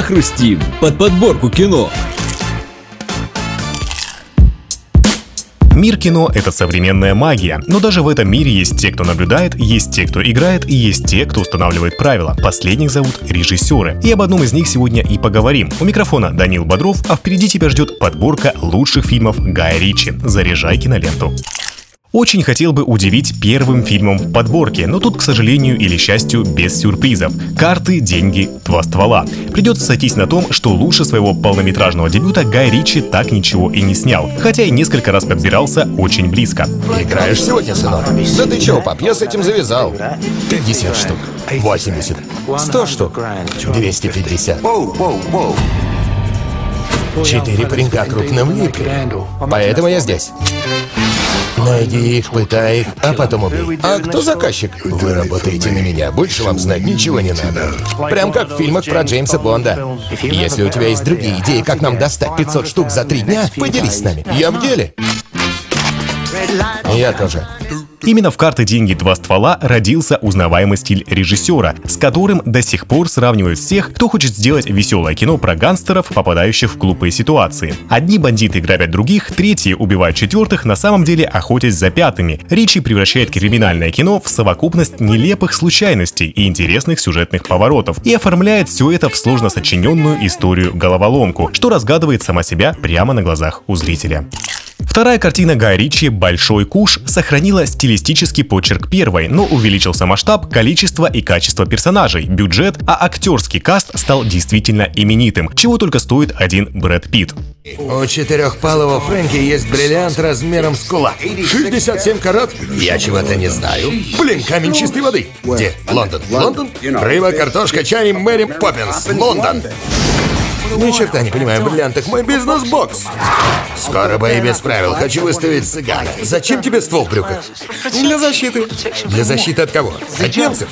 похрустим под подборку кино. Мир кино — это современная магия, но даже в этом мире есть те, кто наблюдает, есть те, кто играет, и есть те, кто устанавливает правила. Последних зовут режиссеры. И об одном из них сегодня и поговорим. У микрофона Данил Бодров, а впереди тебя ждет подборка лучших фильмов Гая Ричи. Заряжай киноленту. Очень хотел бы удивить первым фильмом в подборке, но тут, к сожалению или счастью, без сюрпризов. Карты, деньги, два ствола. Придется сойтись на том, что лучше своего полнометражного дебюта Гай Ричи так ничего и не снял, хотя и несколько раз подбирался очень близко. Играешь сегодня, сынок? Да ты чего, пап, я с этим завязал. 50 штук. 80. 100 штук. 250. Четыре паренька крупно влипли. Поэтому я здесь. Найди их, пытай их, а потом убей. А кто заказчик? Вы работаете на меня. Больше вам знать ничего не надо. Прям как в фильмах про Джеймса Бонда. Если у тебя есть другие идеи, как нам достать 500 штук за три дня, поделись с нами. Я в деле. Я тоже. Именно в «Карты, деньги, два ствола» родился узнаваемый стиль режиссера, с которым до сих пор сравнивают всех, кто хочет сделать веселое кино про гангстеров, попадающих в глупые ситуации. Одни бандиты грабят других, третьи убивают четвертых, на самом деле охотясь за пятыми. Ричи превращает криминальное кино в совокупность нелепых случайностей и интересных сюжетных поворотов и оформляет все это в сложно сочиненную историю-головоломку, что разгадывает сама себя прямо на глазах у зрителя. Вторая картина Гая Ричи «Большой куш» сохранила стилистический почерк первой, но увеличился масштаб, количество и качество персонажей, бюджет, а актерский каст стал действительно именитым, чего только стоит один Брэд Питт. У четырехпалого Фрэнки есть бриллиант размером с кулак. 67 карат? Я чего-то не знаю. Блин, камень чистой воды. Где? Лондон. Лондон? Рыба, картошка, чай, Мэри Поппинс. Лондон. Ни черта не понимаю в бриллиантах. Мой бизнес-бокс. Скоро бои без правил. Хочу выставить цыгана. Зачем тебе ствол в брюках? Для защиты. Для защиты от кого? От немцев?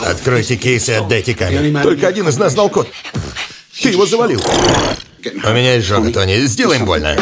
Откройте кейс и отдайте камень. Только один из нас знал код. Ты его завалил. У меня есть жена, Тони. Сделаем больно.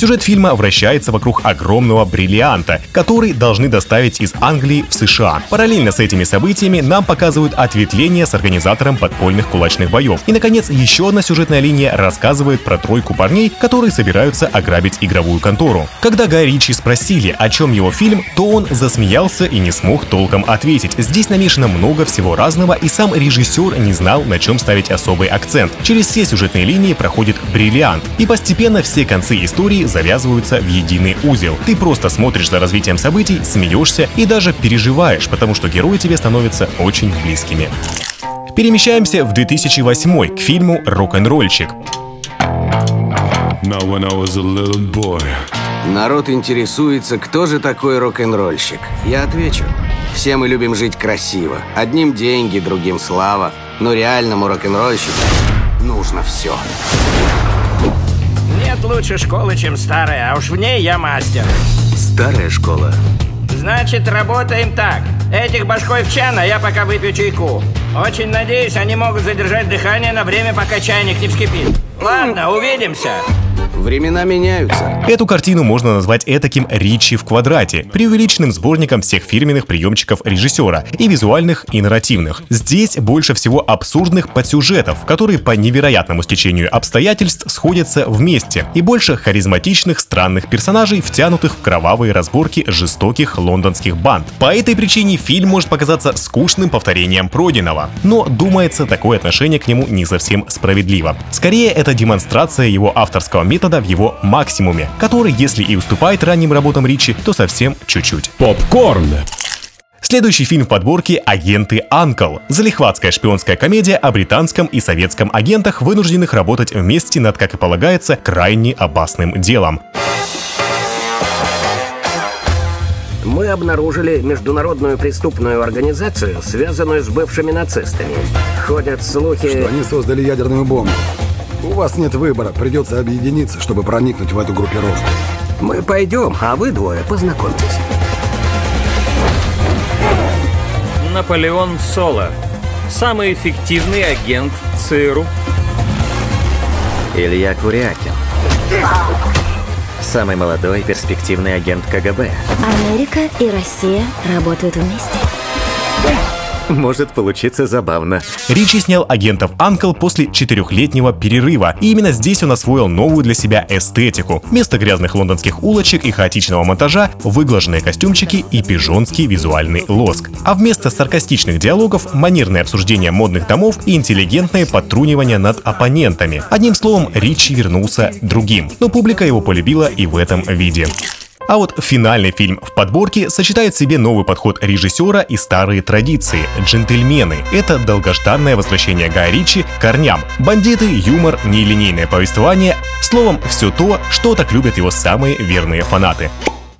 Сюжет фильма вращается вокруг огромного бриллианта, который должны доставить из Англии в США. Параллельно с этими событиями нам показывают ответвление с организатором подпольных кулачных боев. И, наконец, еще одна сюжетная линия рассказывает про тройку парней, которые собираются ограбить игровую контору. Когда Гай Ричи спросили, о чем его фильм, то он засмеялся и не смог толком ответить. Здесь намешано много всего разного, и сам режиссер не знал, на чем ставить особый акцент. Через все сюжетные линии проходит бриллиант, и постепенно все концы истории завязываются в единый узел. Ты просто смотришь за развитием событий, смеешься и даже переживаешь, потому что герои тебе становятся очень близкими. Перемещаемся в 2008 к фильму boy. Народ интересуется, кто же такой рок-н-ролльщик. Я отвечу. Все мы любим жить красиво. Одним деньги, другим слава. Но реальному рок-н-ролльщику нужно все. Нет лучше школы, чем старая, а уж в ней я мастер. Старая школа. Значит, работаем так. Этих башкой в чан, а я пока выпью чайку. Очень надеюсь, они могут задержать дыхание на время, пока чайник не вскипит. Ладно, увидимся. Времена меняются. Эту картину можно назвать этаким Ричи в квадрате, преувеличенным сборником всех фирменных приемчиков режиссера, и визуальных, и нарративных. Здесь больше всего абсурдных подсюжетов, которые по невероятному стечению обстоятельств сходятся вместе, и больше харизматичных странных персонажей, втянутых в кровавые разборки жестоких лондонских банд. По этой причине фильм может показаться скучным повторением пройденного, но, думается, такое отношение к нему не совсем справедливо. Скорее, это демонстрация его авторского метода в его максимуме, который, если и уступает ранним работам Ричи, то совсем чуть-чуть. Попкорн. Следующий фильм в подборке «Агенты Анкл». Залихватская шпионская комедия о британском и советском агентах, вынужденных работать вместе над, как и полагается, крайне опасным делом. Мы обнаружили международную преступную организацию, связанную с бывшими нацистами. Ходят слухи... Они создали ядерную бомбу. У вас нет выбора, придется объединиться, чтобы проникнуть в эту группировку. Мы пойдем, а вы двое познакомьтесь. Наполеон Соло. Самый эффективный агент ЦРУ. Илья Курякин. Самый молодой перспективный агент КГБ. Америка и Россия работают вместе. Может получиться забавно. Ричи снял агентов Анкл после четырехлетнего перерыва, и именно здесь он освоил новую для себя эстетику. Вместо грязных лондонских улочек и хаотичного монтажа выглаженные костюмчики и пижонский визуальный лоск. А вместо саркастичных диалогов манерное обсуждение модных домов и интеллигентное подтрунивание над оппонентами. Одним словом, Ричи вернулся другим, но публика его полюбила и в этом виде. А вот финальный фильм в подборке сочетает в себе новый подход режиссера и старые традиции – «Джентльмены». Это долгожданное возвращение Гая Ричи к корням. Бандиты, юмор, нелинейное повествование – словом, все то, что так любят его самые верные фанаты.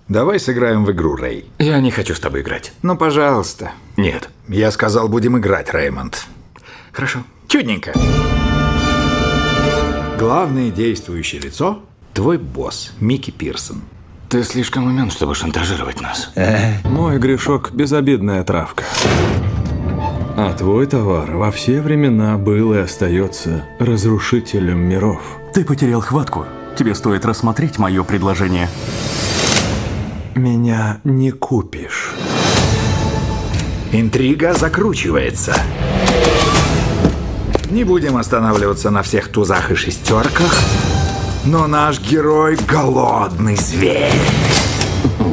Давай сыграем в игру, Рэй. Я не хочу с тобой играть. Ну, пожалуйста. Нет. Я сказал, будем играть, Реймонд. Хорошо. Чудненько. Главное действующее лицо – твой босс, Микки Пирсон. Ты слишком умен, чтобы шантажировать нас. Мой грешок – безобидная травка. А твой товар во все времена был и остается разрушителем миров. Ты потерял хватку. Тебе стоит рассмотреть мое предложение. Меня не купишь. Интрига закручивается. Не будем останавливаться на всех тузах и шестерках, но наш герой – голодный зверь.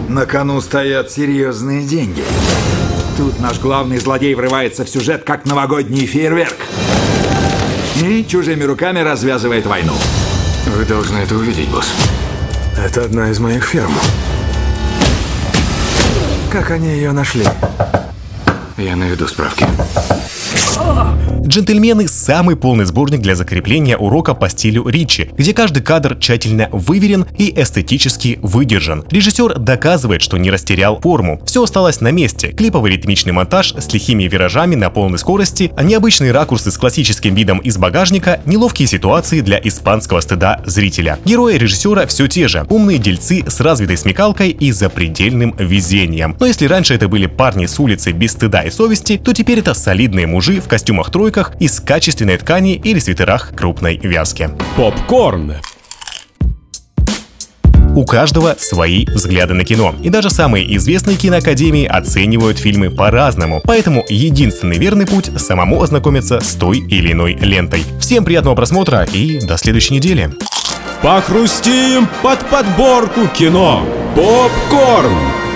На кону стоят серьезные деньги. Тут наш главный злодей врывается в сюжет, как новогодний фейерверк. И чужими руками развязывает войну. Вы должны это увидеть, босс. Это одна из моих ферм. Как они ее нашли? Я наведу справки. «Джентльмены» — самый полный сборник для закрепления урока по стилю Ричи, где каждый кадр тщательно выверен и эстетически выдержан. Режиссер доказывает, что не растерял форму. Все осталось на месте. Клиповый ритмичный монтаж с лихими виражами на полной скорости, необычные ракурсы с классическим видом из багажника, неловкие ситуации для испанского стыда зрителя. Герои режиссера все те же. Умные дельцы с развитой смекалкой и запредельным везением. Но если раньше это были парни с улицы без стыда и совести, то теперь это солидные мужи в костюмах-тройках из качественной ткани или свитерах крупной вязки. Попкорн. У каждого свои взгляды на кино. И даже самые известные киноакадемии оценивают фильмы по-разному. Поэтому единственный верный путь – самому ознакомиться с той или иной лентой. Всем приятного просмотра и до следующей недели. Похрустим под подборку кино. Попкорн.